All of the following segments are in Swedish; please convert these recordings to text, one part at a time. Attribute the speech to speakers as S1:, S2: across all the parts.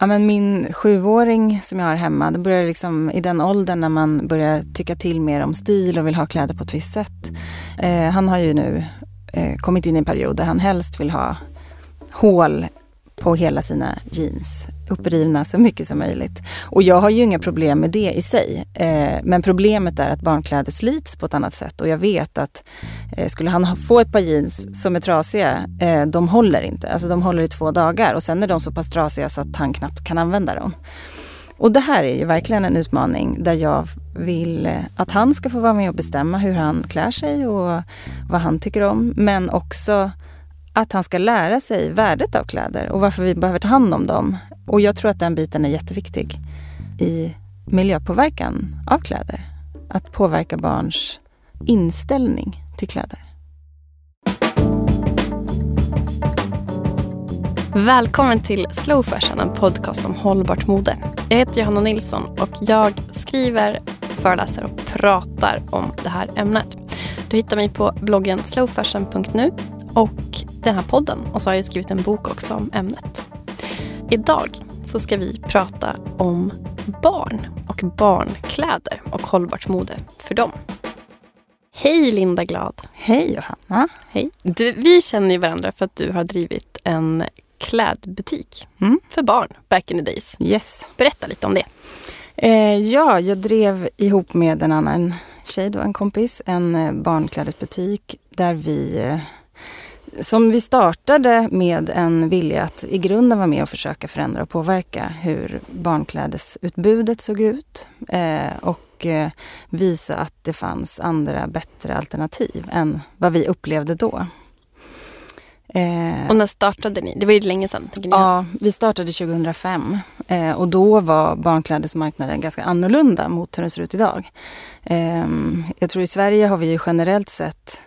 S1: Ja, men min sjuåring som jag har hemma, det börjar liksom i den åldern när man börjar tycka till mer om stil och vill ha kläder på ett visst sätt. Eh, han har ju nu eh, kommit in i en period där han helst vill ha hål på hela sina jeans. Upprivna så mycket som möjligt. Och jag har ju inga problem med det i sig. Eh, men problemet är att barnkläder slits på ett annat sätt. Och jag vet att eh, skulle han få ett par jeans som är trasiga, eh, de håller inte. Alltså de håller i två dagar och sen är de så pass trasiga så att han knappt kan använda dem. Och det här är ju verkligen en utmaning där jag vill eh, att han ska få vara med och bestämma hur han klär sig och vad han tycker om. Men också att han ska lära sig värdet av kläder och varför vi behöver ta hand om dem. Och jag tror att den biten är jätteviktig i miljöpåverkan av kläder. Att påverka barns inställning till kläder.
S2: Välkommen till Slow Fashion, en podcast om hållbart mode. Jag heter Johanna Nilsson och jag skriver, föreläser och pratar om det här ämnet. Du hittar mig på bloggen slowfashion.nu och den här podden och så har jag skrivit en bok också om ämnet. Idag så ska vi prata om barn och barnkläder och hållbart mode för dem. Hej Linda Glad!
S1: Hej Johanna!
S2: Hej! Du, vi känner ju varandra för att du har drivit en klädbutik
S1: Mm.
S2: för barn back in the days.
S1: Yes.
S2: Berätta lite om det.
S1: Eh, ja, jag drev ihop med en annan tjej, då, en kompis, en eh, barnklädesbutik där vi eh, som vi startade med en vilja att i grunden vara med och försöka förändra och påverka hur barnklädesutbudet såg ut eh, och eh, visa att det fanns andra bättre alternativ än vad vi upplevde då. Eh,
S2: Och när startade ni? Det var ju länge sedan.
S1: Ja, vi startade 2005 eh, och då var barnklädesmarknaden ganska annorlunda mot hur den ser ut idag. Eh, jag tror i Sverige har vi ju generellt sett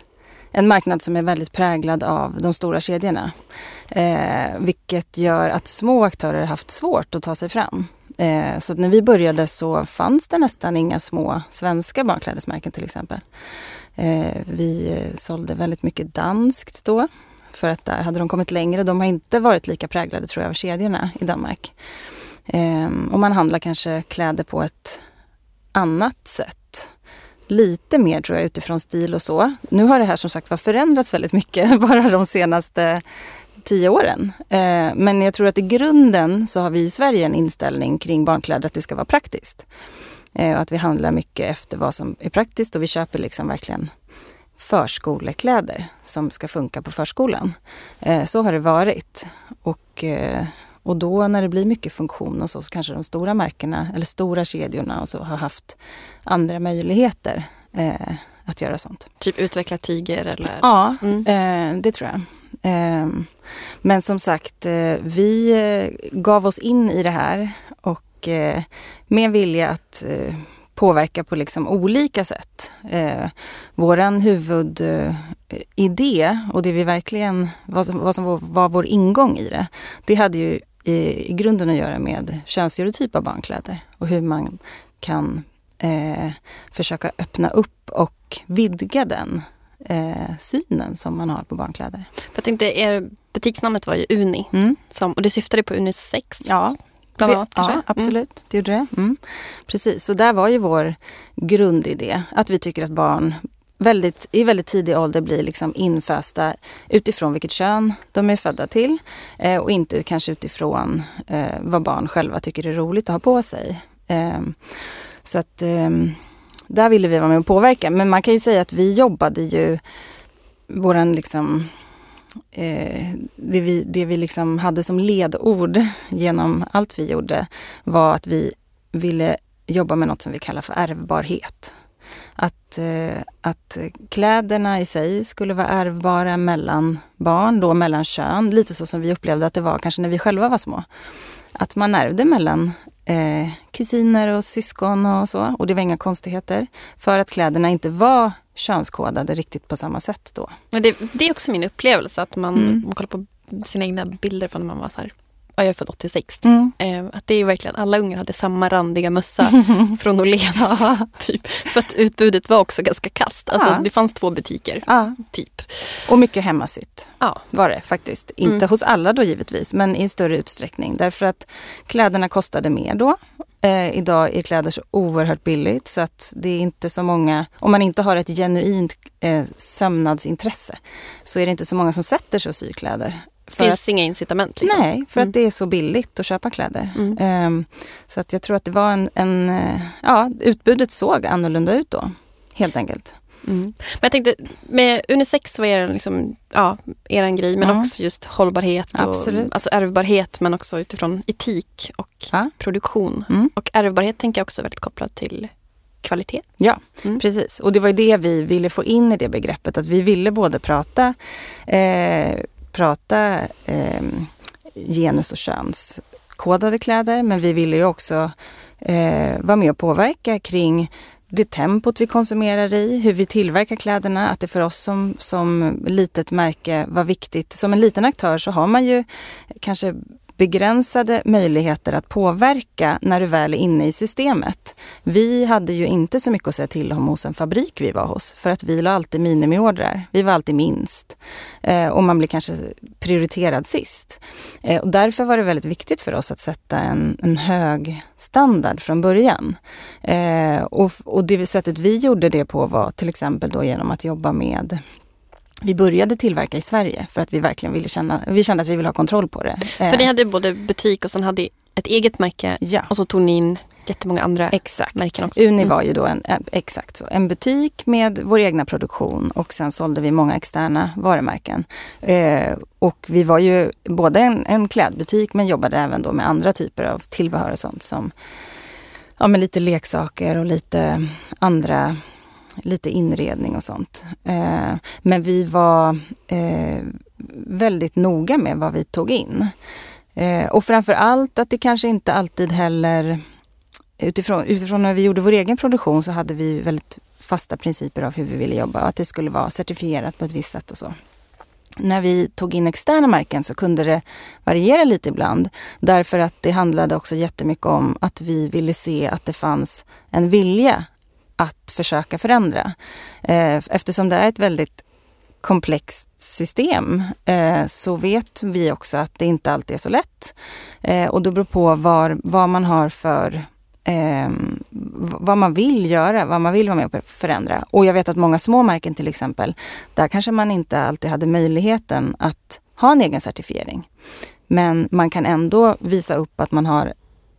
S1: en marknad som är väldigt präglad av de stora kedjorna. Eh, vilket gör att små aktörer har haft svårt att ta sig fram. Eh, så att när vi började så fanns det nästan inga små svenska barnklädesmärken till exempel. Eh, vi sålde väldigt mycket danskt då. För att där hade de kommit längre. De har inte varit lika präglade tror jag av kedjorna i Danmark. Eh, och man handlar kanske kläder på ett annat sätt. Lite mer tror jag utifrån stil och så. Nu har det här som sagt var förändrats väldigt mycket bara de senaste tio åren. Eh, men jag tror att i grunden så har vi i Sverige en inställning kring barnkläder att det ska vara praktiskt. Eh, och att vi handlar mycket efter vad som är praktiskt och vi köper liksom verkligen förskolekläder som ska funka på förskolan. Eh, så har det varit. Och, och då när det blir mycket funktion och så, så kanske de stora märkena eller stora kedjorna och så har haft andra möjligheter eh, att göra sånt.
S2: Typ utveckla tyger eller?
S1: Ja,
S2: Mm.
S1: eh, det tror jag. Eh, men som sagt, eh, vi eh, gav oss in i det här och eh, med vilja att eh, påverka på liksom olika sätt. Eh, våran huvudidé och det vi verkligen, vad som, vad som var, var vår ingång i det, det hade ju i, i grunden att göra med könsstereotyp av barnkläder och hur man kan eh, försöka öppna upp och vidga den eh, synen som man har på barnkläder.
S2: Jag tänkte, er butiksnamnet var ju Uni.
S1: Mm.
S2: Som, och det syftade på unisex.
S1: Ja,
S2: bland annat
S1: ja absolut. Det gjorde det. Mm. Precis, så där var ju vår grundidé. Att vi tycker att barn väldigt, i väldigt tidig ålder blir liksom infösta utifrån vilket kön de är födda till. Eh, och inte kanske utifrån eh, vad barn själva tycker är roligt att ha på sig. Eh, så att ehm, där ville vi vara med och påverka. Men man kan ju säga att vi jobbade ju, våran liksom eh, det vi, det vi liksom hade som ledord genom allt vi gjorde var att vi ville jobba med något som vi kallar för ärvbarhet. Att, eh, att kläderna i sig skulle vara ärvbara mellan barn, då mellan kön. Lite så som vi upplevde att det var kanske när vi själva var små. Att man ärvde mellan eh, kusiner och syskon och så. Och det var inga konstigheter. För att kläderna inte var könskodade riktigt på samma sätt då.
S2: Det, det är också min upplevelse att man,
S1: Mm.
S2: man kollar på sina egna bilder från när man var så här ja, jag är född 86.
S1: Mm.
S2: Eh, att det är verkligen, alla ungar hade samma randiga mössa från Åhléns. typ. För att utbudet var också ganska kast. Alltså,
S1: Ja.
S2: Det fanns två butiker,
S1: Ja,
S2: typ.
S1: och mycket hemmasytt
S2: Ja.
S1: var det faktiskt. Inte
S2: Mm.
S1: hos alla då givetvis, men i större utsträckning. Därför att kläderna kostade mer då. Eh, idag är kläder så oerhört billigt så att det är inte så många, om man inte har ett genuint eh, sömnadsintresse, så är det inte så många som sätter sig och syr kläder. För
S2: finns
S1: att,
S2: inga incitament. Liksom.
S1: Nej, för
S2: Mm.
S1: att det är så billigt att köpa kläder.
S2: Mm.
S1: Ehm, så att jag tror att det var en, en, eh, ja, utbudet såg annorlunda ut då. Helt enkelt.
S2: Mm. Men jag tänkte, med unisex var er, liksom, ja, er grej, men
S1: Ja.
S2: också just hållbarhet och
S1: Absolut.
S2: alltså ärvbarhet, men också utifrån etik och
S1: Ja.
S2: produktion.
S1: Mm.
S2: Och ärvbarhet tänker jag också väldigt kopplat till kvalitet.
S1: Ja,
S2: Mm.
S1: precis. Och det var ju det vi ville få in i det begreppet. Att vi ville både prata, eh, prata eh, genus och könskodade kläder. Men vi ville ju också eh, vara med och påverka kring det tempot vi konsumerar i, hur vi tillverkar kläderna. Att det för oss som, som litet märke var viktigt. Som en liten aktör så har man ju kanske begränsade möjligheter att påverka när du väl är inne i systemet. Vi hade ju inte så mycket att säga till om hos en fabrik vi var hos för att vi la alltid minimiordrar. Vi var alltid minst eh, och man blir kanske prioriterad sist. Eh, och därför var det väldigt viktigt för oss att sätta en, en hög standard från början. Eh, och, och det sättet vi gjorde det på var till exempel då genom att jobba med vi började tillverka i Sverige för att vi verkligen ville känna, vi kände att vi ville ha kontroll på det.
S2: För ni hade både butik och sen hade ett eget märke
S1: Ja,
S2: och så tog ni in jättemånga andra.
S1: exakt.
S2: märken också.
S1: Uni
S2: Mm.
S1: var ju då en, eh, exakt så, en butik med vår egna produktion och sen sålde vi många externa varumärken. Eh, och vi var ju både en, en klädbutik men jobbade även då med andra typer av tillbehör och sånt som ja, men lite leksaker och lite andra lite inredning och sånt. Eh, men vi var eh, väldigt noga med vad vi tog in. Eh, och framför allt att det kanske inte alltid heller utifrån, utifrån när vi gjorde vår egen produktion så hade vi väldigt fasta principer av hur vi ville jobba och att det skulle vara certifierat på ett visst sätt och så. När vi tog in externa märken så kunde det variera lite ibland därför att det handlade också jättemycket om att vi ville se att det fanns en vilja att försöka förändra. Eh, eftersom det är ett väldigt komplext system eh, så vet vi också att det inte alltid är så lätt. Eh, och det beror på var, vad man har för eh, vad man vill göra, vad man vill vara med och förändra. Och jag vet att många små märken till exempel, där kanske man inte alltid hade möjligheten att ha en egen certifiering. Men man kan ändå visa upp att man har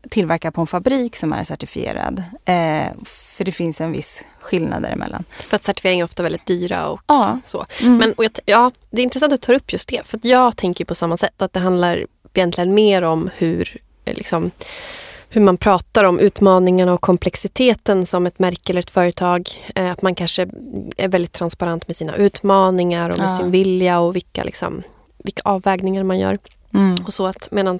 S1: tillverkat på en fabrik som är certifierad. Eh, för det finns en viss skillnad däremellan.
S2: För att certifieringar är ofta väldigt dyra och
S1: Ja.
S2: så.
S1: Mm.
S2: Men och jag, ja, det är intressant att du tar upp just det. För jag tänker på samma sätt. Att det handlar egentligen mer om hur, eh, liksom, hur man pratar om utmaningarna och komplexiteten som ett märke eller ett företag. Eh, att man kanske är väldigt transparent med sina utmaningar och med
S1: Ja.
S2: sin vilja och vilka, liksom, vilka avvägningar man gör.
S1: Mm.
S2: Och så att medan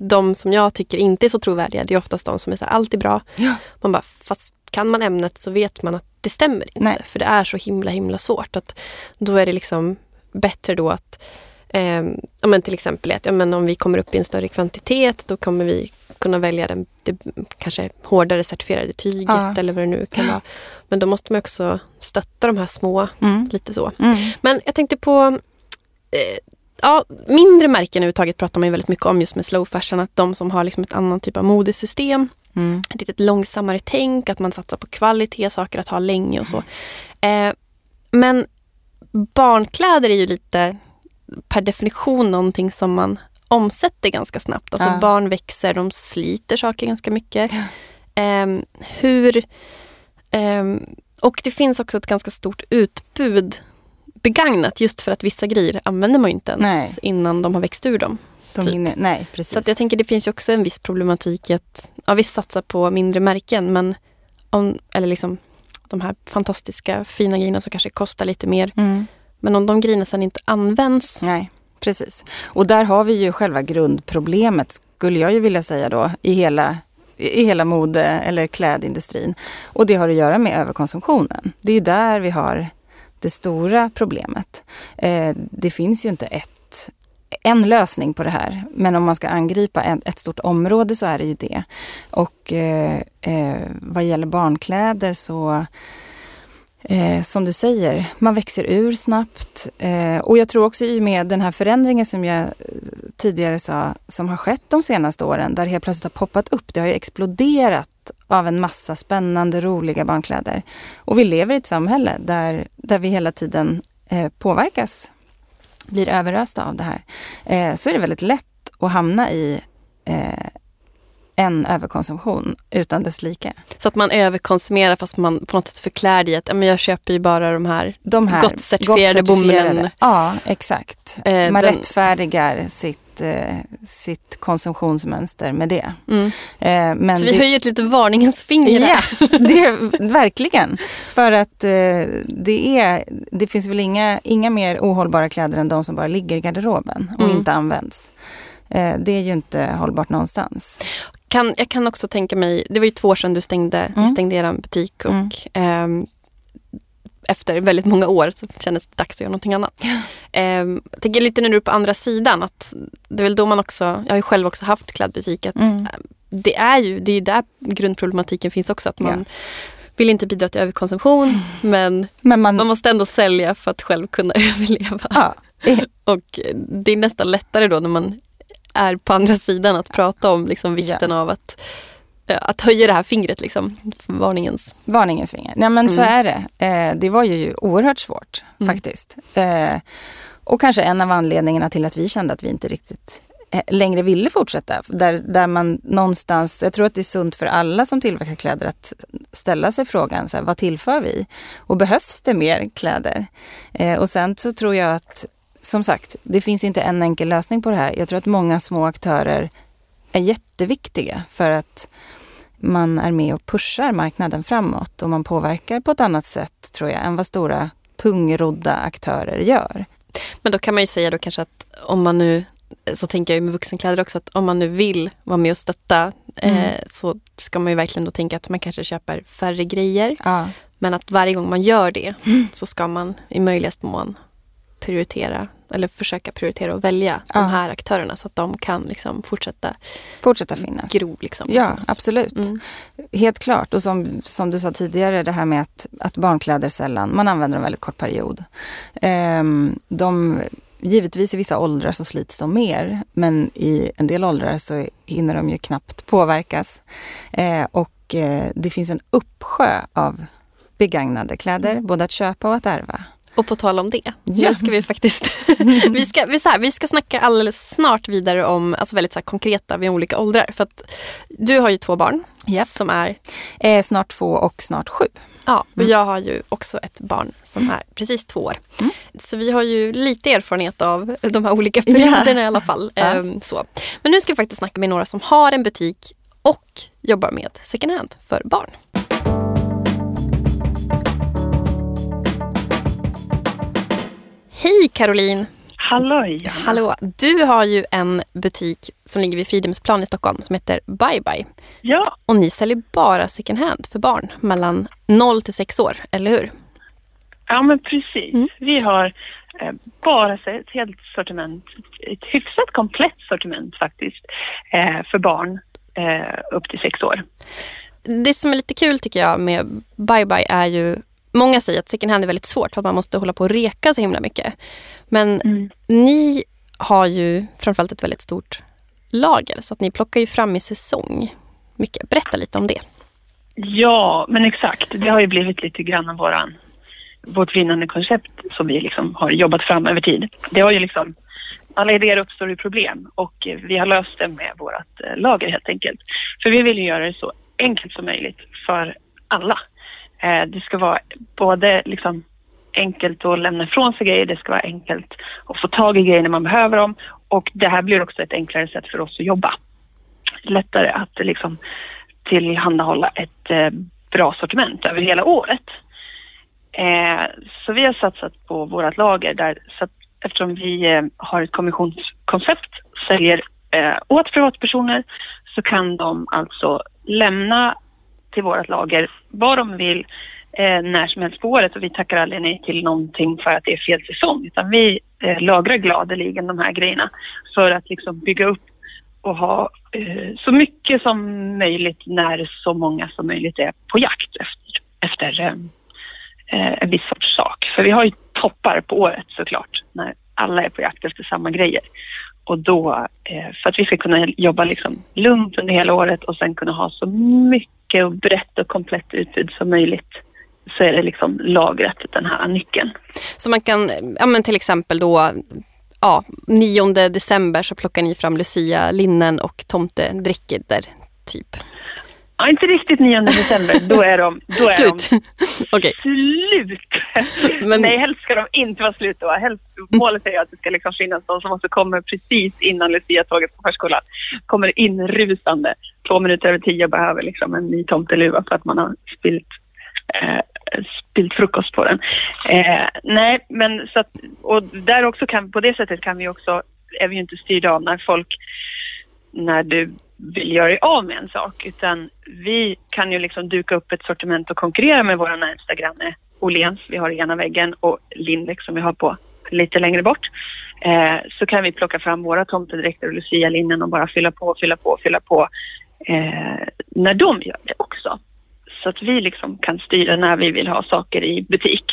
S2: de som jag tycker inte är så trovärdiga, det är oftast de som är så här, allt är bra.
S1: Ja.
S2: Man bara, fast kan man ämnet så vet man att det stämmer inte.
S1: Nej.
S2: För det är så himla himla svårt. Att då är det liksom bättre då att eh, ja, men till exempel att ja, men om vi kommer upp i en större kvantitet då kommer vi kunna välja den, det kanske hårdare certifierade tyget
S1: Ja.
S2: eller vad det nu kan vara. Men då måste man också stötta de här små
S1: Mm.
S2: lite så.
S1: Mm.
S2: Men jag tänkte på eh, ja, mindre märken överhuvudtaget pratar man ju väldigt mycket om just med slow fashion. Att de som har liksom ett annat typ av modesystem,
S1: Mm.
S2: ett lite långsammare tänk, att man satsar på kvalitet, saker att ha länge och så. Eh, men barnkläder är ju lite per definition någonting som man omsätter ganska snabbt. Alltså
S1: Ja.
S2: barn växer, de sliter saker ganska mycket. Eh, hur... ehm, och det finns också ett ganska stort utbud begagnat just för att vissa grejer använder man ju inte ens
S1: Nej.
S2: innan de har växt ur dem.
S1: De
S2: Typ.
S1: hinner, nej, precis.
S2: Så att jag tänker det finns ju också en viss problematik i att ja, vi satsar på mindre märken men om, eller liksom de här fantastiska fina grejerna som kanske kostar lite mer.
S1: mm.
S2: Men om de grejerna sen inte används.
S1: Nej, precis. Och där har vi ju själva grundproblemet, skulle jag ju vilja säga då, i hela, i hela mode eller klädindustrin. Och det har att göra med överkonsumtionen. Det är där vi har det stora problemet. Eh, det finns ju inte ett en lösning på det här. Men om man ska angripa ett stort område så är det ju det. Och eh, eh, vad gäller barnkläder så Eh, som du säger, man växer ur snabbt. Eh, och jag tror också i och med den här förändringen som jag eh, tidigare sa, som har skett de senaste åren, där det helt plötsligt har poppat upp. Det har ju exploderat av en massa spännande, roliga barnkläder. Och vi lever i ett samhälle där, där vi hela tiden eh, påverkas, blir överösta av det här. Eh, så är det väldigt lätt att hamna i eh, en överkonsumtion utan dess like.
S2: Så att man överkonsumerar fast man på något sätt förklär det i att men jag köper ju bara de här, de här gott certifierade bomullen.
S1: Ja, exakt. Eh, man den... rättfärdigar sitt, eh, sitt konsumtionsmönster med det. Mm.
S2: Eh, men Så vi det... höjer ett litet varningens finger
S1: Ja, det, verkligen. För att eh, det, är, det finns väl inga, inga mer ohållbara kläder än de som bara ligger i garderoben och mm. inte används. Eh, det är ju inte hållbart någonstans.
S2: Kan, jag kan också tänka mig, det var ju två år sedan du stängde, mm. stängde er butik och mm. eh, efter väldigt många år så kändes det dags att göra någonting annat. Eh, tänker lite när du är på andra sidan att det är väl då man också, jag har ju själv också haft klädbutik, att mm. det är ju det är där grundproblematiken finns också. Att man ja. vill inte bidra till överkonsumtion men, men man, man, måste ändå sälja för att själv kunna överleva. Ja. och det är nästan lättare då när man är på andra sidan att prata om liksom vikten ja. av att att höja det här fingret, liksom, varningens.
S1: Varningens finger. Nej men mm. så är det. Eh, det var ju oerhört svårt mm. faktiskt. Eh, och kanske en av anledningarna till att vi kände att vi inte riktigt eh, längre ville fortsätta. Där, där man någonstans, jag tror att det är sunt för alla som tillverkar kläder att ställa sig frågan, så här, vad tillför vi? Och behövs det mer kläder? Eh, och sen så tror jag att som sagt, det finns inte en enkel lösning på det här. Jag tror att många små aktörer är jätteviktiga för att man är med och pushar marknaden framåt och man påverkar på ett annat sätt tror jag än vad stora tungrodda aktörer gör.
S2: Men då kan man ju säga då kanske att om man nu, så tänker jag med vuxenkläder också, att om man nu vill vara med och stötta mm. eh, så ska man ju verkligen då tänka att man kanske köper färre grejer. Ja. Men att varje gång man gör det mm. så ska man i möjligaste mån prioritera eller försöka prioritera och välja ja. de här aktörerna så att de kan liksom fortsätta,
S1: fortsätta finnas.
S2: Gro, liksom,
S1: ja, absolut. Mm. Helt klart. Och som, som du sa tidigare, det här med att, att barnkläder sällan, man använder dem väldigt kort period. Um, de, givetvis i vissa åldrar så slits de mer, men i en del åldrar så hinner de ju knappt påverkas. Uh, och uh, det finns en uppsjö av begagnade kläder, mm. både att köpa och att ärva.
S2: Och på tal om det, ja. nu ska vi faktiskt vi, ska, vi, så här, vi ska snacka alldeles snart vidare om alltså väldigt så här, konkreta vid olika åldrar. För att du har ju två barn
S1: yep.
S2: som är
S1: eh, snart två och snart sju.
S2: Ja, och mm. jag har ju också ett barn som är precis två år. Mm. Så vi har ju lite erfarenhet av de här olika perioderna yeah. i alla fall. Ja. Ehm, så. Men nu ska vi faktiskt snacka med några som har en butik och jobbar med second hand för barn. Hej Caroline!
S3: Halloj!
S2: Hallå! Du har ju en butik som ligger vid Fridhemsplan i Stockholm som heter Bye Bye.
S3: Ja.
S2: Och ni säljer bara second hand för barn mellan 0 till 6 år, eller hur?
S3: Ja men precis. Mm. Vi har eh, bara ett helt sortiment, ett hyfsat komplett sortiment faktiskt, eh, för barn eh, upp till 6 år.
S2: Det som är lite kul tycker jag med Bye Bye är ju Många säger att second hand är väldigt svårt för att man måste hålla på och reka så himla mycket. Men mm. ni har ju framförallt ett väldigt stort lager så att ni plockar ju fram i säsong mycket. Berätta lite om det.
S3: Ja, men exakt. Det har ju blivit lite grann av våran, vårt vinnande koncept som vi liksom har jobbat fram över tid. Det har ju liksom, alla idéer uppstår i problem och vi har löst det med vårt eh, lager helt enkelt. För vi vill ju göra det så enkelt som möjligt för alla. Eh, det ska vara både liksom enkelt att lämna ifrån sig grejer, det ska vara enkelt att få tag i grejer när man behöver dem och det här blir också ett enklare sätt för oss att jobba. Lättare att liksom tillhandahålla ett eh, bra sortiment över hela året. Eh, så vi har satsat på vårt lager där, så att eftersom vi eh, har ett kommissionskoncept, säljer eh, åt privatpersoner, så kan de alltså lämna till vårt lager vad de vill eh, när som helst på året och vi tackar aldrig nej till någonting för att det är fel säsong utan vi eh, lagrar gladeligen de här grejerna för att liksom bygga upp och ha eh, så mycket som möjligt när så många som möjligt är på jakt efter, efter eh, eh en viss sorts sak. För vi har ju toppar på året såklart när alla är på jakt efter samma grejer. Och då, eh, för att vi ska kunna jobba liksom lugnt under hela året och sen kunna ha så mycket och brett och komplett utbud som möjligt så är det liksom lagrat den här nyckeln.
S2: Så man kan, ja men till exempel då, ja, 9 december så plockar ni fram Lucia, linnen och tomtedräkter typ?
S3: Ja, inte riktigt 9 december. Då är de, då är
S2: slut.
S3: de okay. slut. Men... Nej, helst ska de inte vara slut då. Helst, målet är att det ska liksom finnas de som också kommer precis innan Lucia-tåget på förskolan. Kommer inrusande två minuter över tio och behöver liksom en ny tomteluva för att man har spilt eh, spilt frukost på den. Eh, nej, men så att, och där också kan, på det sättet kan vi också, är vi ju inte styrda av när folk, när du vill göra dig av med en sak utan vi kan ju liksom duka upp ett sortiment och konkurrera med våra närmsta granne Åhléns, vi har i ena väggen och Lindex som vi har på lite längre bort. Eh, så kan vi plocka fram våra tomtedräkter och lucialinnen och bara fylla på, fylla på, fylla på eh, när de gör det också. Så att vi liksom kan styra när vi vill ha saker i butik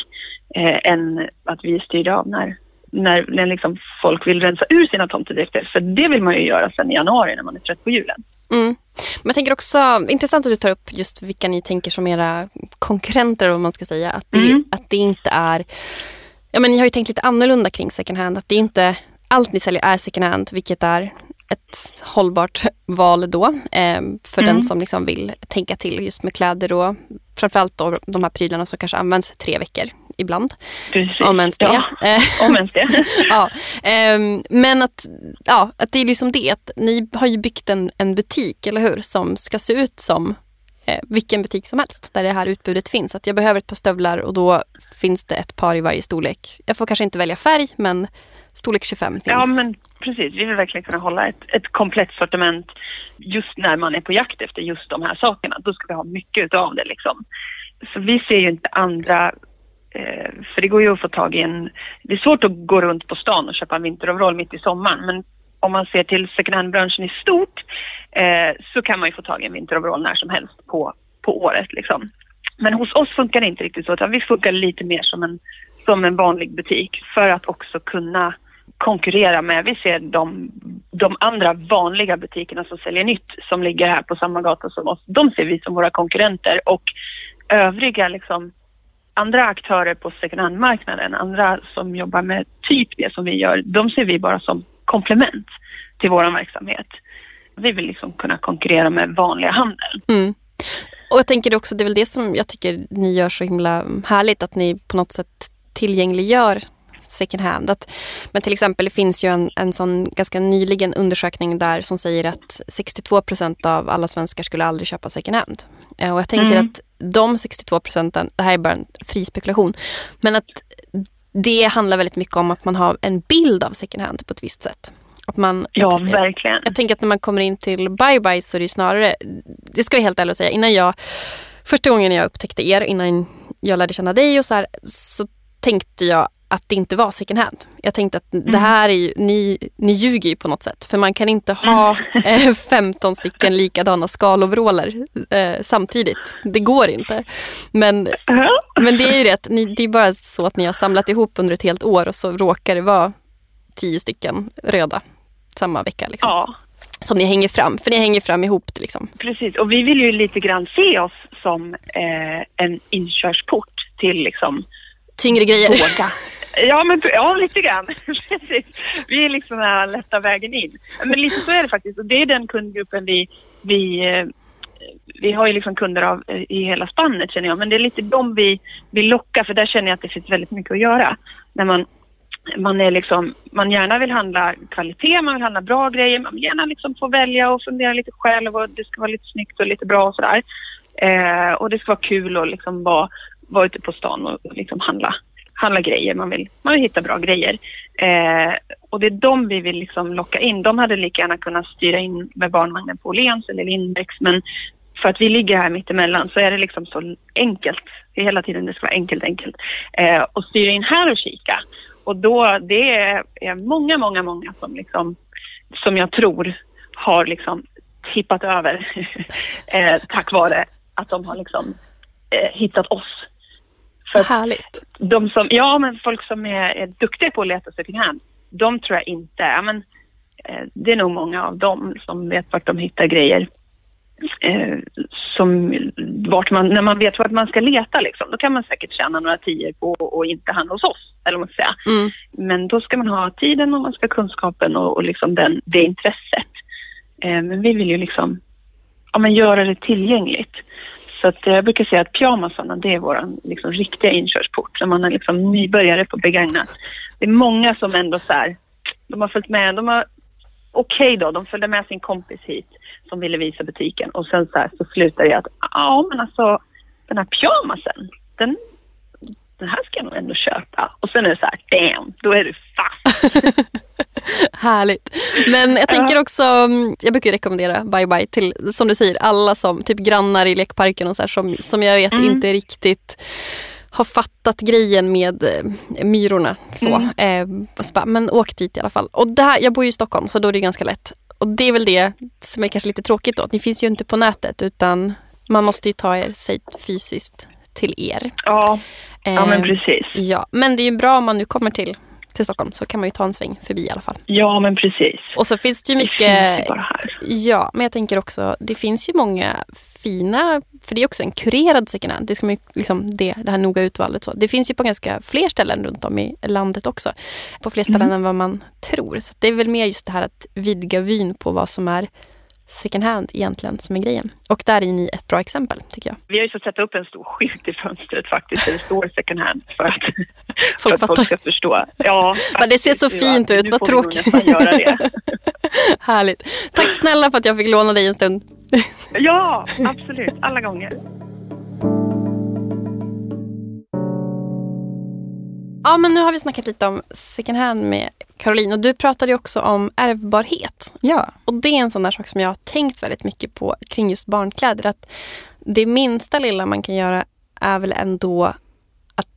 S3: eh, än att vi är styrda av när när, när liksom folk vill rensa ur sina tomtedräkter. För det vill man ju göra sen i januari när man är trött på julen.
S2: Mm. Men jag tänker också, intressant att du tar upp just vilka ni tänker som era konkurrenter om man ska säga. Att det, mm. att det inte är, ja men ni har ju tänkt lite annorlunda kring second hand. Att det inte, allt ni säljer är second hand, vilket är ett hållbart val då eh, för mm. den som liksom vill tänka till just med kläder och framförallt då de här prylarna som kanske används tre veckor ibland.
S3: Precis.
S2: Om ens det.
S3: Ja, eh, om ens det.
S2: ja, eh, men att, ja, att det är liksom det att ni har ju byggt en, en butik, eller hur, som ska se ut som eh, vilken butik som helst där det här utbudet finns. Att jag behöver ett par stövlar och då finns det ett par i varje storlek. Jag får kanske inte välja färg men storlek 25 finns.
S3: Ja men precis, vi vill verkligen kunna hålla ett, ett komplett sortiment just när man är på jakt efter just de här sakerna. Då ska vi ha mycket av det liksom. Så vi ser ju inte andra Eh, för det går ju att få tag i en... Det är svårt att gå runt på stan och köpa en vinteroverall mitt i sommaren men om man ser till second hand-branschen i stort eh, så kan man ju få tag i en vinteroverall när som helst på, på året. Liksom. Men hos oss funkar det inte riktigt så utan vi funkar lite mer som en, som en vanlig butik för att också kunna konkurrera med. Vi ser de, de andra vanliga butikerna som säljer nytt som ligger här på samma gata som oss. De ser vi som våra konkurrenter och övriga liksom andra aktörer på second hand-marknaden, andra som jobbar med typ det som vi gör, de ser vi bara som komplement till vår verksamhet. Vi vill liksom kunna konkurrera med vanliga handeln.
S2: Mm. Och jag tänker också, det är väl det som jag tycker ni gör så himla härligt, att ni på något sätt tillgängliggör second hand. Att, men till exempel det finns ju en, en sån ganska nyligen undersökning där som säger att 62 procent av alla svenskar skulle aldrig köpa second hand. Eh, och jag tänker mm. att de 62 procenten, det här är bara en fri spekulation, men att det handlar väldigt mycket om att man har en bild av second hand på ett visst sätt. Att man,
S3: ja, verkligen.
S2: Jag, tänker att när man kommer in till Bye Bye så är det snarare, det ska jag helt ärligt säga, innan jag, första gången jag upptäckte er, innan jag lärde känna dig och så här, så tänkte jag att det inte var second hand. Jag tänkte att mm. det här är ju, ni, ni ljuger ju på något sätt. För man kan inte ha eh, 15 stycken likadana skalovrålar eh, samtidigt. Det går inte. Men, men det är ju det, ni, det är bara så att ni har samlat ihop under ett helt år och så råkar det vara tio stycken röda samma vecka. Liksom.
S3: Ja.
S2: Som ni hänger fram, för ni hänger fram ihop. Liksom.
S3: Precis, och vi vill ju lite grann se oss som eh, en inkörsport till liksom
S2: tyngre grejer.
S3: Våga. Ja, men, ja lite grann. Vi är liksom den här lätta vägen in. Men lite så är det faktiskt. Och det är den kundgruppen vi, vi eh, vi har ju liksom kunder av, eh, i hela spannet känner jag, men det är lite de vi vi lockar för där känner jag att det finns väldigt mycket att göra. När man, man, är liksom, man gärna vill handla kvalitet, man vill handla bra grejer, man vill gärna liksom få välja och fundera lite själv och det ska vara lite snyggt och lite bra och sådär. Eh, och det ska vara kul att liksom vara, vara ute på stan och liksom handla handla grejer, man vill, man vill hitta bra grejer. Eh, och det är de vi vill liksom locka in. De hade lika gärna kunnat styra in med barnvagnen på Åhléns eller Lindex men för att vi ligger här mittemellan så är det liksom så enkelt. Det är hela tiden det ska vara enkelt, enkelt. Eh, och styra in här och kika. Och då, det är, är många, många, många som liksom, som jag tror har liksom tippat över eh, tack vare att de har liksom eh, hittat oss.
S2: För Härligt.
S3: De som, ja, men folk som är, är duktiga på att leta second hand, de tror jag inte, ja, men, eh, det är nog många av dem som vet vart de hittar grejer. Eh, som, vart man, när man vet vart man ska leta liksom, då kan man säkert tjäna några tior på att inte handla hos oss. Eller man säga. Mm. Men då ska man ha tiden och man ska ha kunskapen och, och liksom den, det intresset. Eh, men vi vill ju liksom ja, men göra det tillgängligt. Så att jag brukar säga att pyjamasarna det är vår liksom, riktiga inkörsport. När man är liksom nybörjare på begagnat. Det är många som ändå så här, de har följt med, de har okej okay då, de följde med sin kompis hit som ville visa butiken och sen så, här, så slutar det att ja men alltså den här pyjamasen, den, den här ska jag nog ändå köpa. Och sen är det så här, damn, då är du fast.
S2: Härligt. Men jag tänker också, mm, jag brukar rekommendera Bye Bye till, som du säger, alla som, typ grannar i lekparken och så här, som, som jag vet mm. inte riktigt har fattat grejen med eh, myrorna. Så. Mm. Eh, så bara, men åk dit i alla fall. Och det här, jag bor ju i Stockholm så då är det ganska lätt. Och det är väl det som är kanske lite tråkigt då. Ni finns ju inte på nätet utan man måste ju ta er sig fysiskt till er.
S3: Ja, ja men eh, precis.
S2: Ja, men det är ju bra om man nu kommer till till Stockholm så kan man ju ta en sväng förbi i alla fall.
S3: Ja men precis.
S2: Och så finns det ju mycket... Det finns bara här. Ja, men jag tänker också, det finns ju många fina, för det är också en kurerad second hand. Det ska man ju, liksom det, det här noga utvalet. Så. Det finns ju på ganska fler ställen runt om i landet också. På fler ställen mm. än vad man tror. Så det är väl mer just det här att vidga vyn på vad som är second hand egentligen som är grejen. Och där är ni ett bra exempel tycker jag.
S3: Vi har ju fått sätta upp en stor skylt i fönstret faktiskt där det står second hand för att folk, för att folk ska förstå. Ja,
S2: Men det ser så fint ut, vad tråkigt. Härligt. Tack snälla för att jag fick låna dig en stund.
S3: ja, absolut. Alla gånger.
S2: Ja, men nu har vi snackat lite om second hand med Caroline och du pratade också om ärvbarhet.
S1: Ja.
S2: Och det är en sån där sak som jag har tänkt väldigt mycket på kring just barnkläder. Att det minsta lilla man kan göra är väl ändå att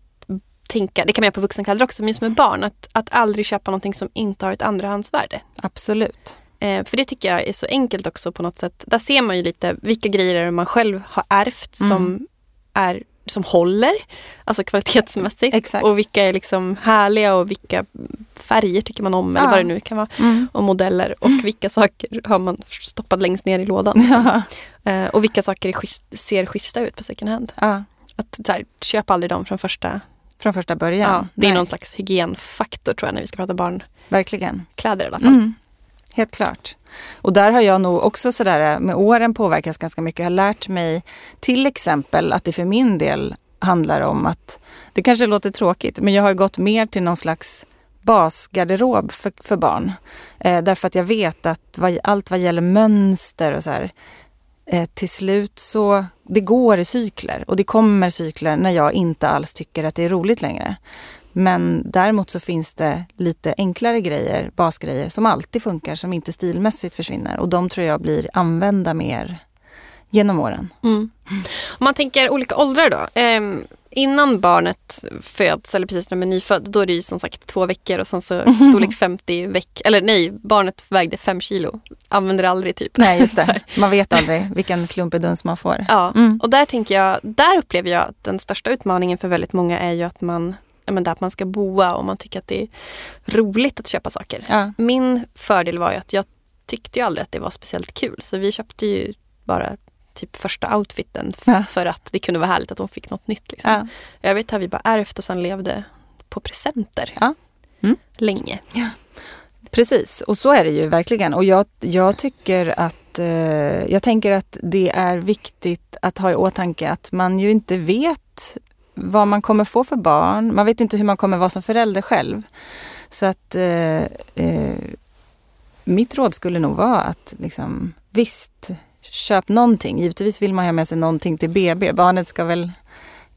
S2: tänka, det kan man göra på vuxenkläder också, men just med barn, att, att aldrig köpa någonting som inte har ett andrahandsvärde.
S1: Absolut.
S2: Eh, för det tycker jag är så enkelt också på något sätt. Där ser man ju lite vilka grejer man själv har ärvt mm. som är som håller, alltså kvalitetsmässigt.
S1: Exakt.
S2: Och vilka är liksom härliga och vilka färger tycker man om eller ja. vad det nu kan vara. Mm. Och modeller och mm. vilka saker har man stoppat längst ner i lådan. Ja. Uh, och vilka saker schysst, ser schyssta ut på second hand.
S1: Ja.
S2: Att här, köp aldrig dem från första
S1: från första början. Ja,
S2: det är Nej. någon slags hygienfaktor tror jag när vi ska prata barn.
S1: Verkligen.
S2: Kläder i alla fall. Mm.
S1: Helt klart. Och där har jag nog också sådär eh, med åren påverkats ganska mycket. Jag har lärt mig till exempel att det för min del handlar om att, det kanske låter tråkigt, men jag har gått mer till någon slags basgarderob för, för barn. Eh, därför att jag vet att vad, allt vad gäller mönster och så här, eh, till slut så, det går i cykler och det kommer cykler när jag inte alls tycker att det är roligt längre. Men däremot så finns det lite enklare grejer, basgrejer, som alltid funkar, som inte stilmässigt försvinner. Och de tror jag blir använda mer genom åren.
S2: Mm. Om man tänker olika åldrar då. Eh, innan barnet föds, eller precis när man är nyfödd, då är det ju som sagt två veckor och sen så storlek 50 veck Eller nej, barnet vägde 5 kilo. Använder det aldrig typ.
S1: Nej, just det. Man vet aldrig vilken klumpeduns man får.
S2: Ja, mm. och där tänker jag, där upplever jag att den största utmaningen för väldigt många är ju att man men där man ska boa och man tycker att det är roligt att köpa saker.
S1: Ja.
S2: Min fördel var ju att jag tyckte ju aldrig att det var speciellt kul så vi köpte ju bara typ första outfiten ja. för att det kunde vara härligt att hon fick något nytt. Liksom.
S1: Ja.
S2: Jag vet att vi bara ärvt och sen levde på presenter
S1: ja. mm.
S2: länge.
S1: Ja. Precis, och så är det ju verkligen. Och jag, jag tycker att eh, jag tänker att det är viktigt att ha i åtanke att man ju inte vet vad man kommer få för barn. Man vet inte hur man kommer vara som förälder själv. Så att eh, eh, mitt råd skulle nog vara att liksom, visst, köp någonting. Givetvis vill man ha med sig någonting till BB. Barnet ska väl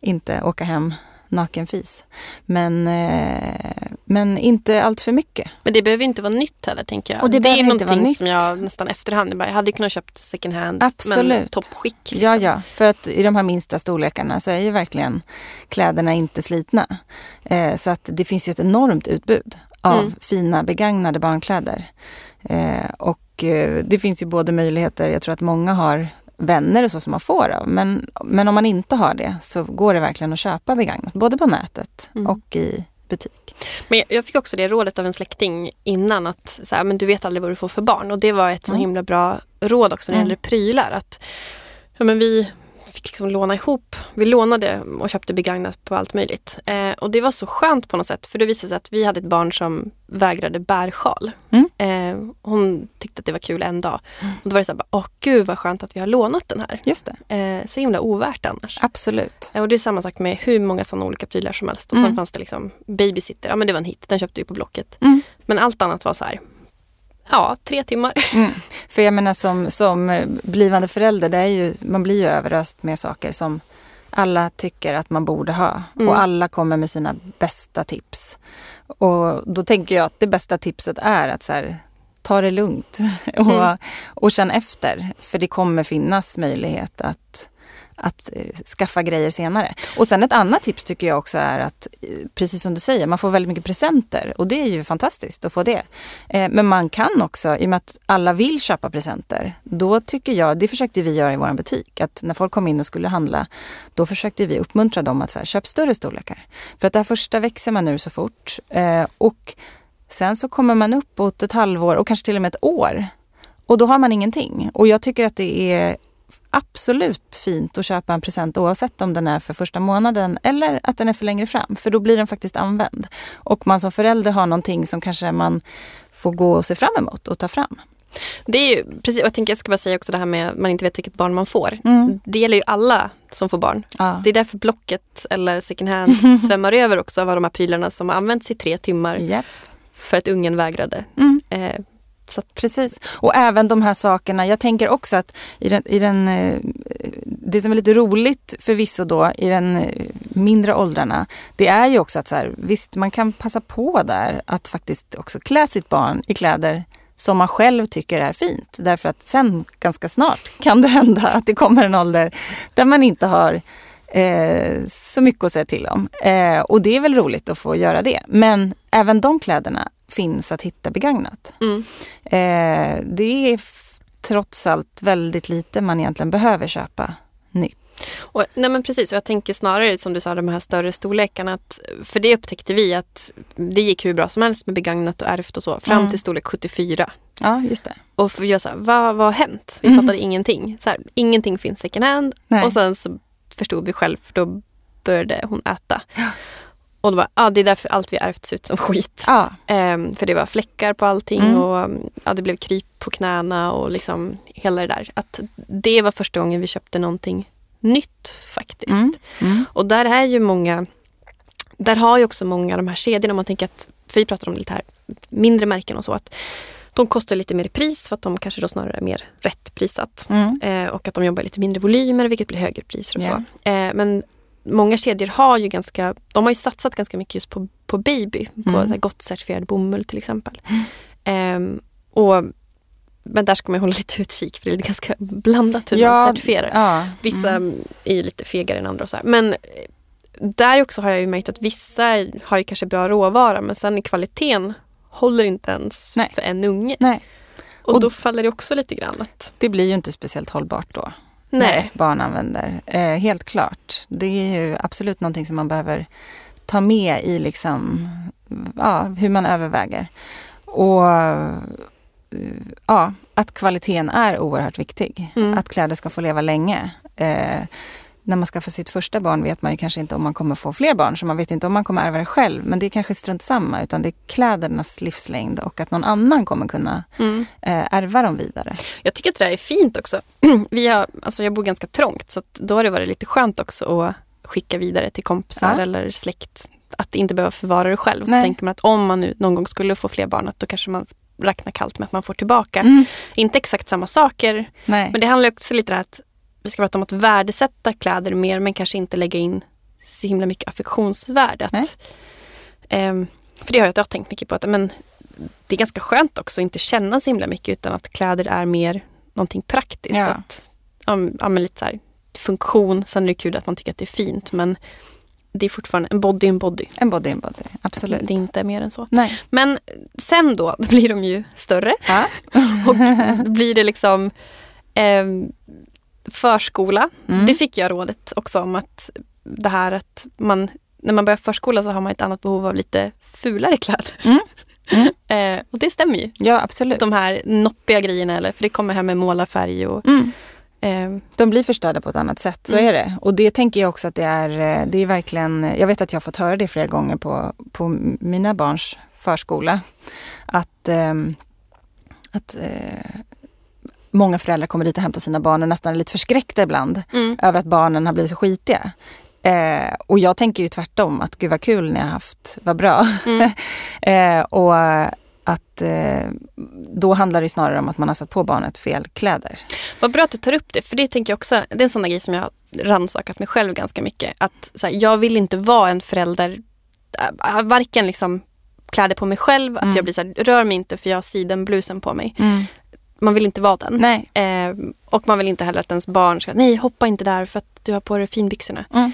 S1: inte åka hem nakenfis. Men, eh, men inte allt för mycket.
S2: Men det behöver inte vara nytt heller tänker jag.
S1: Och det
S2: är
S1: behöver inte
S2: någonting som jag nästan efterhand, jag hade kunnat köpt second hand men
S1: Absolut.
S2: toppskick. liksom.
S1: Ja, ja. För att i de här minsta storlekarna så är ju verkligen kläderna inte slitna. Eh, så att det finns ju ett enormt utbud av
S2: Mm.
S1: fina begagnade barnkläder. Eh, och det finns ju både möjligheter, jag tror att många har vänner och så som man får av. Men, men om man inte har det så går det verkligen att köpa begagnat. Både på nätet
S2: Mm.
S1: och i butik.
S2: Men jag- fick också det rådet av en släkting innan att så här, men du vet aldrig vad du får för barn. Och det var ett så
S1: Mm.
S2: himla bra råd också när det
S1: Mm.
S2: gäller prylar. Att, ja, men vi fick liksom låna ihop. Vi lånade och köpte begagnat på allt möjligt. Eh, och det var så skönt på något sätt. För det visade sig att vi hade ett barn som vägrade bärsjal.
S1: Mm.
S2: Eh, hon tyckte att det var kul en dag. Och då var det så här, bara, åh gud vad skönt att vi har lånat den här.
S1: Just det,
S2: Eh, så himla ovärt annars.
S1: absolut.
S2: Ja, Och det är samma sak med hur många sådana olika prylar som helst. Och sen
S1: Mm.
S2: fanns det liksom babysitter, ja men det var en hit, den köpte vi på Blocket.
S1: Mm.
S2: Men allt annat var så här, ja tre timmar.
S1: Mm. För jag menar som, som eh, blivande förälder, det är ju, man blir ju överöst med saker som alla tycker att man borde ha.
S2: Mm.
S1: Och alla kommer med sina bästa tips. Och då tänker jag att det bästa tipset är att så här, ta det lugnt och,
S2: Mm.
S1: och känn efter. För det kommer finnas möjlighet att, att eh, skaffa grejer senare. Och sen ett annat tips tycker jag också är att, eh, precis som du säger, man får väldigt mycket presenter och det är ju fantastiskt att få det. Eh, men man kan också, i och med att alla vill köpa presenter, då tycker jag, det försökte vi göra i vår butik, att när folk kom in och skulle handla, då försökte vi uppmuntra dem att så här, köp större storlekar. För att det här första växer man ur så fort och sen så kommer man uppåt ett halvår och kanske till och med ett år och då har man ingenting. Och jag tycker att det är absolut fint att köpa en present oavsett om den är för första månaden eller att den är för längre fram. För då blir den faktiskt använd. Och man som förälder har någonting som kanske man får gå och se fram emot och ta fram.
S2: Det är ju, precis, och jag tänker jag ska bara säga också det här med att man inte vet vilket barn man får.
S1: Mm.
S2: Det gäller ju alla som får barn.
S1: Ja.
S2: Det är därför Blocket eller second hand svämmar över också av de här prylarna som har använts i tre timmar
S1: Japp.
S2: för att ungen vägrade.
S1: Mm.
S2: Eh, så att,
S1: Precis. Och även de här sakerna. Jag tänker också att i den, i den, eh, det som är lite roligt förvisso då i den eh, mindre åldrarna. Det är ju också att så här, visst man kan passa på där att faktiskt också klä sitt barn i kläder som man själv tycker är fint. Därför att sen ganska snart kan det hända att det kommer en ålder där man inte har eh, så mycket att säga till om. Eh, och det är väl roligt att få göra det. Men även de kläderna finns att hitta begagnat.
S2: mm.
S1: Eh, det är trots allt väldigt lite man egentligen behöver köpa nytt.
S2: Och, nej men precis, och jag tänker snarare som du sa de här större storlekarna. Att, för det upptäckte vi att det gick hur bra som helst med begagnat och ärvt och så. Fram
S1: Mm.
S2: till storlek 74.
S1: Ja, just det.
S2: Och jag sa, vad, vad har hänt? Vi
S1: Mm.
S2: fattade ingenting. Så här, ingenting finns second hand.
S1: Nej.
S2: Och sen så förstod vi själv, för då började hon äta. Och då bara, ja det är därför allt vi ärvt ser ut som skit.
S1: Ja,
S2: Ehm, för det var fläckar på allting
S1: Mm.
S2: och ja, det blev kryp på knäna och liksom hela det där. Att det var första gången vi köpte någonting nytt faktiskt.
S1: Mm. Mm.
S2: Och där är ju många, där har ju också många de här kedjorna, om man tänker att, för vi pratar om lite här mindre märken och så, att de kostar lite mer i pris för att de kanske då snarare är mer rätt prissatt.
S1: Mm.
S2: Eh, och att de jobbar lite mindre volymer vilket blir högre priser och
S1: Ja.
S2: så. Eh, men många kedjor har ju ganska, de har ju satsat ganska mycket just på, på baby, på
S1: Mm.
S2: här gott certifierad bomull till exempel. Ehm, och, men där ska man hålla lite utkik för det är ganska blandat hur man certifierar.
S1: ja.
S2: Vissa
S1: Mm.
S2: är ju lite fegare än andra och så här. Men eh, där också har jag ju märkt att vissa har ju kanske bra råvara men sen i kvaliteten håller inte ens
S1: Nej.
S2: för en unge.
S1: Nej,
S2: Och,
S1: Och-
S2: då faller det också lite grann att
S1: det blir ju inte speciellt hållbart då.
S2: Nej.
S1: barn använder. Eh, helt klart. Det är ju absolut någonting som man behöver ta med i liksom, ja, hur man överväger. Och eh, ja, att kvaliteten är oerhört viktig.
S2: Mm.
S1: Att kläder ska få leva länge. Eh, när man skaffar sitt första barn vet man ju kanske inte om man kommer få fler barn, så man vet inte om man kommer ärva det själv. Men det är kanske strunt samma, utan det är klädernas livslängd och att någon annan kommer kunna
S2: Mm.
S1: eh, ärva dem vidare.
S2: Jag tycker att det där är fint också. Vi har, alltså jag bor ganska trångt så då har det varit lite skönt också att skicka vidare till kompisar
S1: Ja.
S2: eller släkt. Att inte behöva förvara det själv. Så
S1: Nej.
S2: tänker man att om man nu någon gång skulle få fler barn att då kanske man räknar kallt med att man får tillbaka.
S1: Mm.
S2: Inte exakt samma saker
S1: Nej.
S2: Men det handlar också lite om att vi ska prata om att värdesätta kläder mer men kanske inte lägga in så himla mycket affektionsvärde. Att, ehm, för det har jag, jag tänkt mycket på. att men, Det är ganska skönt också att inte känna så himla mycket utan att kläder är mer någonting praktiskt.
S1: Ja.
S2: Att, ja, ja, lite så här, funktion, sen är det kul att man tycker att det är fint men det är fortfarande en body en body.
S1: En body en body, absolut.
S2: Det är inte mer än så.
S1: Nej.
S2: Men sen då, då blir de ju större
S1: Ja.
S2: och blir det liksom eh, förskola.
S1: Mm.
S2: Det fick jag rådet också om att det här att man när man börjar förskola så har man ett annat behov av lite fulare kläder.
S1: Mm. Mm.
S2: Eh, och det stämmer ju.
S1: Ja, absolut.
S2: De här noppiga grejerna, eller, för det kommer hem med målarfärg och
S1: Mm.
S2: eh,
S1: De blir förstörda på ett annat sätt, så
S2: Mm.
S1: är det. Och det tänker jag också att det är, eh, det är verkligen, jag vet att jag har fått höra det flera gånger på, på mina barns förskola. Att, ehm, att många föräldrar kommer dit och hämtar sina barn och nästan är lite förskräckta ibland
S2: mm,
S1: över att barnen har blivit så skitiga. Eh, och jag tänker ju tvärtom, att gud vad kul ni har haft, vad bra.
S2: mm,
S1: eh, och att eh, då handlar det snarare om att man har satt på barnet fel kläder.
S2: Vad bra att du tar upp det, för det tänker jag också, det är en sån grej som jag har rannsakat mig själv ganska mycket. Att så här, jag vill inte vara en förälder, äh, varken liksom kläder på mig själv, att
S1: Mm.
S2: jag blir så här, rör mig inte för jag har sidenblusen på mig.
S1: Mm.
S2: Man vill inte vara den.
S1: Nej.
S2: Eh, och man vill inte heller att ens barn ska, nej hoppa inte där för att du har på dig finbyxorna.
S1: Mm.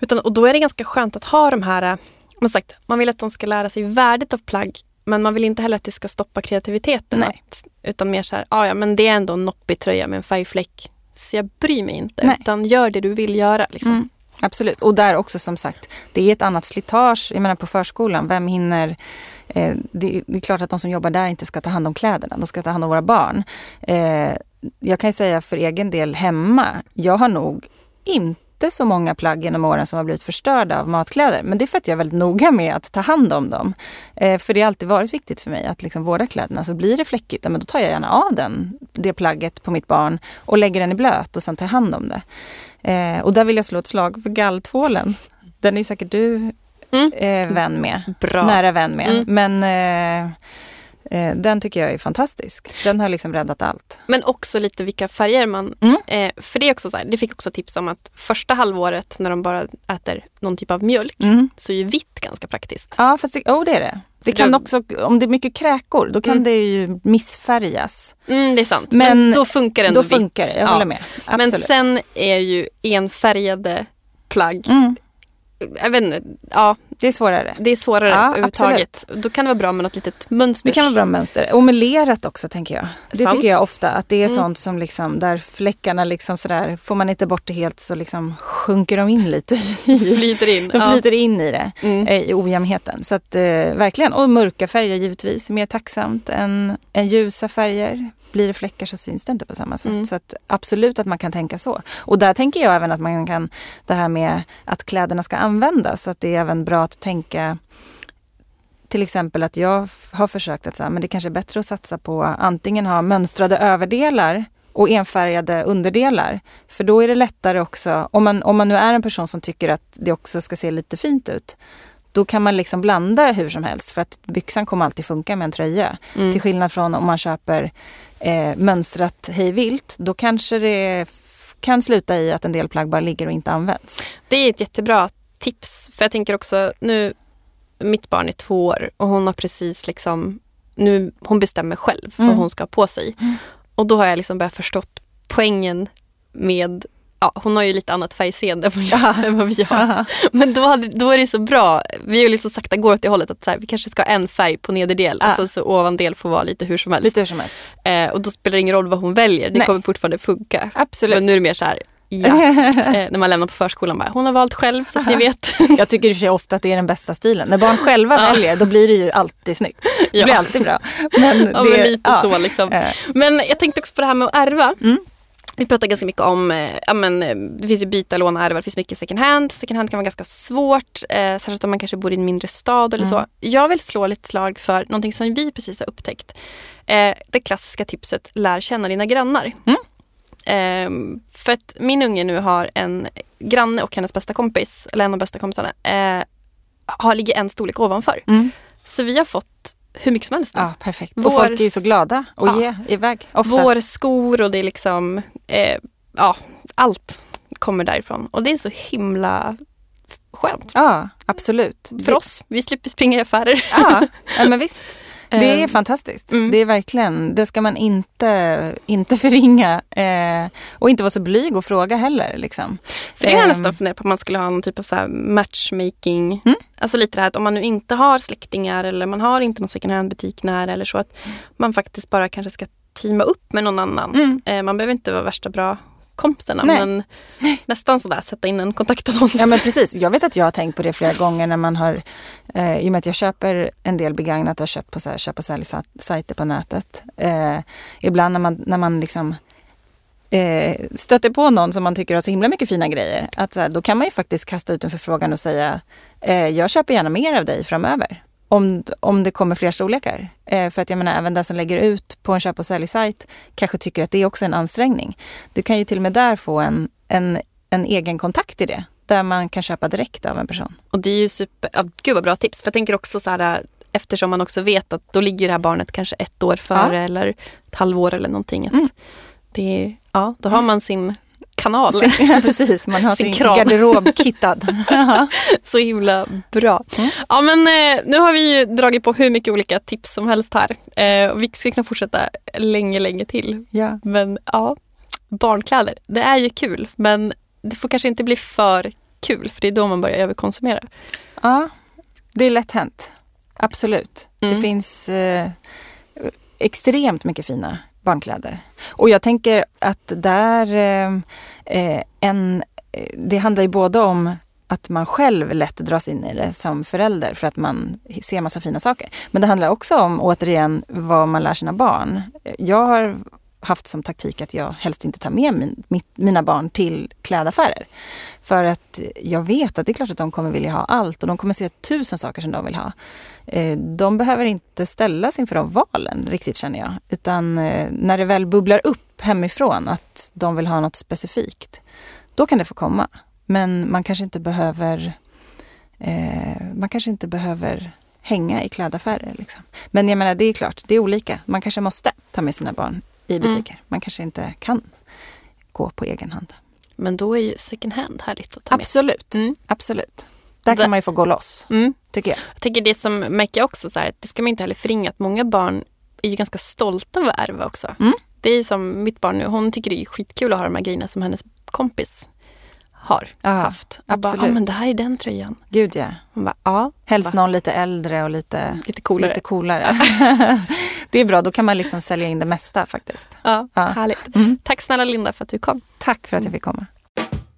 S2: Utan, och då är det ganska skönt att ha de här, eh, man, sagt, man vill att de ska lära sig värdet av plagg men man vill inte heller att det ska stoppa kreativiteten.
S1: Nej.
S2: Att, utan mer så här, ah, ja men det är ändå en noppig tröja med en färgfläck. Så jag bryr mig inte.
S1: Nej.
S2: Utan gör det du vill göra. Liksom.
S1: Mm, absolut. Och där också som sagt, det är ett annat slitage. Jag menar på förskolan, vem hinner... Eh, det, det är klart att de som jobbar där inte ska ta hand om kläderna, de ska ta hand om våra barn. Eh, jag kan ju säga för egen del hemma, jag har nog inte så många plagg genom åren som har blivit förstörda av matkläder. Men det är för att jag är väldigt noga med att ta hand om dem. Eh, för det har alltid varit viktigt för mig att liksom vårda kläderna. Så blir det fläckigt, ja, men då tar jag gärna av den, det plagget på mitt barn och lägger den i blöt och sen tar jag hand om det. Eh, och där vill jag slå ett slag för galltvålen. Den är säkert du
S2: Mm.
S1: eh, vän med.
S2: Bra.
S1: Nära vän med.
S2: Mm.
S1: Men eh, eh, den tycker jag är fantastisk. Den har liksom räddat allt.
S2: Men också lite vilka färger man...
S1: Mm.
S2: Eh, för det är också så här, det fick också tips om att första halvåret när de bara äter någon typ av mjölk
S1: Mm.
S2: så är ju vitt ganska praktiskt.
S1: Ja, fast det, oh, det är det. Det kan också, om det är mycket kräkor, då kan
S2: Mm.
S1: det ju missfärgas.
S2: Mm, det är sant. Men,
S1: Men
S2: då funkar det ändå
S1: Då funkar det, jag håller
S2: Ja.
S1: med.
S2: Men
S1: Absolut.
S2: sen är ju enfärgade plagg,
S1: Mm,
S2: jag vet inte, ja
S1: det är svårare.
S2: det är svårare
S1: Ja,
S2: överhuvudtaget. Då kan det vara bra med något litet mönster.
S1: Det kan vara bra mönster. Och med lerat också tänker jag. Det
S2: Sant.
S1: tycker jag ofta att det är
S2: Mm.
S1: sånt som liksom, där fläckarna liksom sådär, får man inte bort det helt så liksom sjunker de in lite i,
S2: Flyter in.
S1: de
S2: ja.
S1: flyter in i det.
S2: Mm.
S1: eh, i ojämnheten. Så att eh, verkligen, och mörka färger givetvis, mer tacksamt än, än ljusa färger. Blir det fläckar så syns det inte på samma sätt.
S2: Mm.
S1: Så att absolut att man kan tänka så. Och där tänker jag även att man kan, det här med att kläderna ska användas, att det är även bra att tänka till exempel att jag har försökt att säga, men det kanske är bättre att satsa på antingen ha mönstrade överdelar och enfärgade underdelar. För då är det lättare också, om man, om man nu är en person som tycker att det också ska se lite fint ut, då kan man liksom blanda hur som helst för att byxan kommer alltid funka med en tröja.
S2: Mm.
S1: Till skillnad från om man köper eh, mönstrat hejvilt, då kanske det kan sluta i att en del plagg bara ligger och inte används.
S2: Det är ett jättebra tips. För jag tänker också nu, mitt barn är två år och hon har precis liksom, nu, hon bestämmer själv
S1: Mm.
S2: vad hon ska ha på sig.
S1: Mm.
S2: Och då har jag liksom börjat förstått poängen med Ja, hon har ju lite annat färgseende än vad vi har. Men då, hade, då är det så bra. Vi har ju liksom sakta går åt det hållet att så här, vi kanske ska ha en färg på nederdel
S1: Ja.
S2: och sen så ovandel får vara lite hur som helst.
S1: Lite hur som helst.
S2: Eh, och då spelar det ingen roll vad hon väljer. Det
S1: Nej.
S2: kommer fortfarande funka.
S1: Absolut.
S2: Men nu är det mer så här, ja. eh, när man lämnar på förskolan bara, hon har valt själv så att ni vet.
S1: Jag tycker i och för sig ofta att det är den bästa stilen. När barn själva
S2: Ja.
S1: väljer, då blir det ju alltid snyggt. Det
S2: Ja.
S1: blir alltid bra. Men,
S2: Ja,
S1: det,
S2: men lite
S1: ja.
S2: så liksom.
S1: Eh,
S2: Men jag tänkte också på det här med att ärva.
S1: Mm.
S2: Vi pratar ganska mycket om, eh, ja, men, eh, det finns ju byta, låna, ärva, det finns mycket second hand. Second hand kan vara ganska svårt, eh, särskilt om man kanske bor i en mindre stad eller
S1: Mm.
S2: så. Jag vill slå lite slag för någonting som vi precis har upptäckt. Eh, det klassiska tipset, lär känna dina grannar.
S1: Mm.
S2: Eh, för att min unge nu har en granne och hennes bästa kompis, eller en av bästa kompisarna, eh, har, ligger en storlek ovanför.
S1: mm.
S2: Så vi har fått hur mycket som helst.
S1: Ja, perfekt.
S2: Vår-
S1: Och folk är ju så glada att
S2: Ja.
S1: ge iväg. Oftast.
S2: Vår skor och det är liksom, eh, ja, allt kommer därifrån. Och det är så himla skönt.
S1: Ja, absolut.
S2: För oss, vi slipper springa i affärer.
S1: Ja, ja men visst. Det är
S2: Eh,
S1: fantastiskt.
S2: mm.
S1: Det är verkligen, det ska man inte, inte förringa. Eh, och inte vara så blyg och fråga heller. Liksom.
S2: För det har jag
S1: Ehm,
S2: nästan funderat på om man skulle ha någon typ av så matchmaking.
S1: Mm.
S2: Alltså lite det här att om man nu inte har släktingar eller man har inte någon second hand butik nära eller så att man faktiskt bara kanske ska teama upp med någon annan.
S1: Mm.
S2: Eh, man behöver inte vara värsta bra kompisarna
S1: Nej.
S2: men nästan sådär sätta in en kontaktannons.
S1: Ja men precis, jag vet att jag har tänkt på det flera gånger när man har, eh, i och med att jag köper en del begagnat och har köpt på så här, köp och sälj-sajter på nätet. Eh, ibland när man, när man liksom eh, stöter på någon som man tycker har så himla mycket fina grejer, att då kan man ju faktiskt kasta ut en förfrågan och säga, eh, jag köper gärna mer av dig framöver. Om, om det kommer fler storlekar. Eh, för att jag menar även den som lägger ut på en köp och sälj-sajt kanske tycker att det är också en ansträngning. Du kan ju till och med där få en, en, en egen kontakt i det. Där man kan köpa direkt av en person.
S2: Och det är ju super, ja, gud vad bra tips. För jag tänker också så här eftersom man också vet att då ligger det här barnet kanske ett år före eller ett halvår eller någonting.
S1: Mm.
S2: det, ja, då har man sin kanal.
S1: Ja, precis, man har
S2: Sin
S1: sin,
S2: kran.
S1: garderob kittad.
S2: Så himla bra.
S1: Mm.
S2: Ja men eh, nu har vi ju dragit på hur mycket olika tips som helst här. Eh, vi skulle kunna fortsätta länge, länge till.
S1: ja.
S2: Men ja, barnkläder, det är ju kul. Men det får kanske inte bli för kul för det är då man börjar överkonsumera.
S1: ja, det är lätt hänt. Absolut.
S2: Mm.
S1: Det finns eh, extremt mycket fina barnkläder. Och jag tänker att där eh, Eh, en, eh, det handlar ju både om att man själv lätt dras in i det som förälder för att man ser massa fina saker. Men det handlar också om, återigen, vad man lär sina barn. Jag har haft som taktik att jag helst inte tar med min, mitt, mina barn till klädaffärer. För att jag vet att det är klart att de kommer vilja ha allt och de kommer se tusen saker som de vill ha. Eh, de behöver inte ställas inför de valen riktigt känner jag. Utan när det väl bubblar upp hemifrån att de vill ha något specifikt, då kan det få komma. Men man kanske inte behöver eh, man kanske inte behöver hänga i klädaffärer. Liksom. Men jag menar, det är klart, det är olika. Man kanske måste ta med sina barn i butiker. Man kanske inte kan gå på egen hand.
S2: Men då är ju second hand härligt att ta med.
S1: Absolut,
S2: Mm.
S1: absolut. Där kan man ju få gå loss,
S2: Mm.
S1: tycker jag.
S2: Jag tänker det som märker jag också så här, det ska man inte heller förringa att många barn är ju ganska stolta över att ärva också.
S1: Mm.
S2: Det är som mitt barn nu, hon tycker det är skitkul att ha de här grejerna som hennes kompis har
S1: Ja,
S2: haft. Och bara,
S1: absolut.
S2: ah, men det här är den tröjan.
S1: Gud ja.
S2: Hon bara, ja,
S1: Helst
S2: Va?
S1: någon lite äldre och lite,
S2: lite coolare.
S1: lite coolare. det är bra, då kan man liksom sälja in det mesta faktiskt.
S2: Ja,
S1: Ja.
S2: härligt.
S1: Mm.
S2: Tack snälla Linda för att du kom.
S1: Tack för att jag fick komma.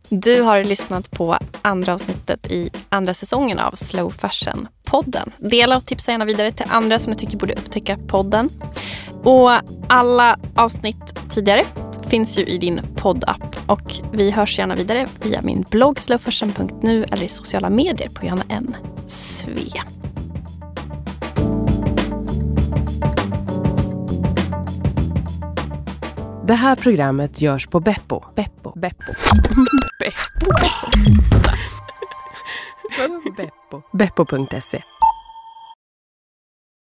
S2: Du har lyssnat på andra avsnittet i andra säsongen av Slow Fashion-podden. Dela och tipsa gärna vidare till andra som du tycker borde upptäcka podden. Och alla avsnitt tidigare finns ju i din poddapp och vi hörs gärna vidare via min blogg slowfashion.nu eller i sociala medier på Johanna N. Sve.
S4: Det här programmet görs på Beppo. Beppo. Beppo. Beppo. Beppo. Beppo.se